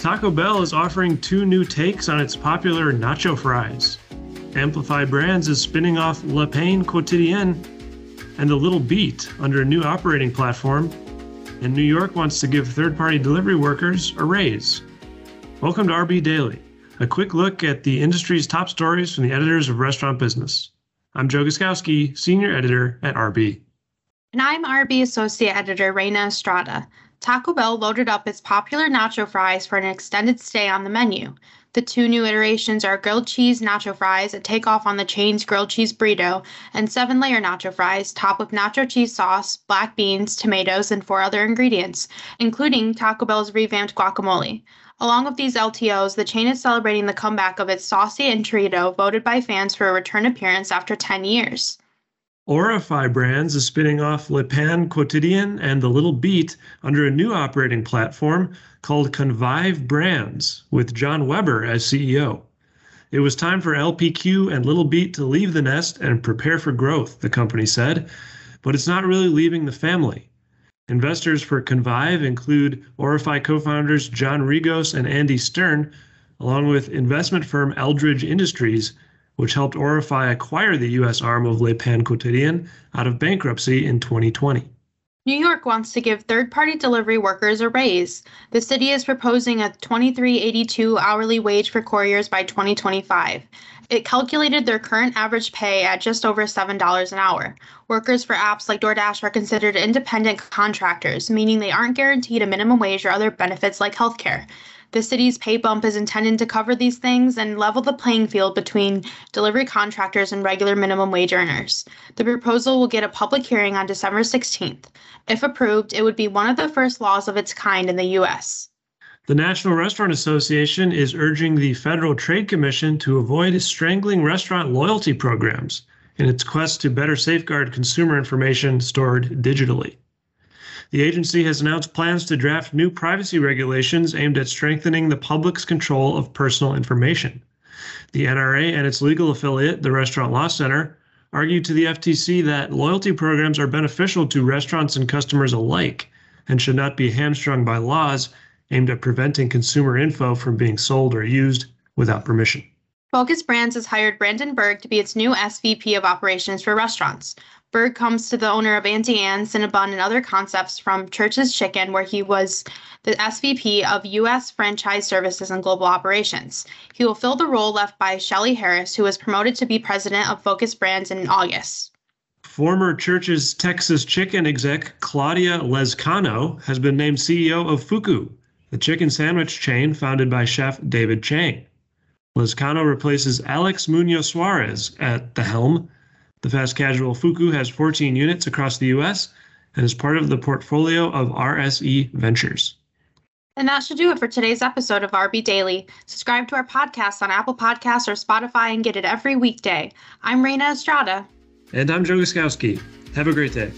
Taco Bell is offering two new takes on its popular nacho fries. Aurify Brands is spinning off Le Pain Quotidien and The Little Beet under a new operating platform. And New York wants to give third party delivery workers a raise. Welcome to RB Daily, a quick look at the industry's top stories from the editors of Restaurant Business. I'm Joe Guszkowski, Senior Editor at RB. And I'm RB Associate Editor Reyna Estrada. Taco Bell loaded up its popular nacho fries for an extended stay on the menu. The two new iterations are grilled cheese nacho fries, a takeoff on the chain's grilled cheese burrito, and seven layer nacho fries, topped with nacho cheese sauce, black beans, tomatoes, and four other ingredients, including Taco Bell's revamped guacamole. Along with these LTOs, the chain is celebrating the comeback of its saucy enchilada, voted by fans for a return appearance after 10 years. Aurify Brands is spinning off Le Pain Quotidien and The Little Beet under a new operating platform called Convive Brands, with John Weber as CEO. It was time for LPQ and Little Beet to leave the nest and prepare for growth, the company said, but it's not really leaving the family. Investors for Convive include Aurify co founders John Rigos and Andy Stern, along with investment firm Eldridge Industries which helped Aurify acquire the U.S. arm of Le Pain Quotidien out of bankruptcy in 2020. New York wants to give third party delivery workers a raise. The city is proposing a $23.82 hourly wage for couriers by 2025. It calculated their current average pay at just over $7 an hour. Workers for apps like DoorDash are considered independent contractors, meaning they aren't guaranteed a minimum wage or other benefits like healthcare. The city's pay bump is intended to cover these things and level the playing field between delivery contractors and regular minimum wage earners. The proposal will get a public hearing on December 16th. If approved, it would be one of the first laws of its kind in the U.S. The National Restaurant Association is urging the Federal Trade Commission to avoid strangling restaurant loyalty programs in its quest to better safeguard consumer information stored digitally. The agency has announced plans to draft new privacy regulations aimed at strengthening the public's control of personal information. The NRA and its legal affiliate, the Restaurant Law Center, argued to the FTC that loyalty programs are beneficial to restaurants and customers alike and should not be hamstrung by laws aimed at preventing consumer info from being sold or used without permission. Focus Brands has hired Brandon Berg to be its new SVP of operations for restaurants. Berg comes to the owner of Auntie Anne, Cinnabon, and other concepts from Church's Chicken, where he was the SVP of U.S. Franchise Services and Global Operations. He will fill the role left by Shelly Harris, who was promoted to be president of Focus Brands in August. Former Church's Texas Chicken exec Claudia Lezcano has been named CEO of Fuku, the chicken sandwich chain founded by chef David Chang. Lezcano replaces Alex Munoz Suarez at the helm the fast casual Fuku has 14 units across the US and is part of the portfolio of RSE Ventures. And that should do it for today's episode of RB Daily. Subscribe to our podcast on Apple Podcasts or Spotify and get it every weekday. I'm Reyna Estrada. And I'm Joe Guszkowski. Have a great day.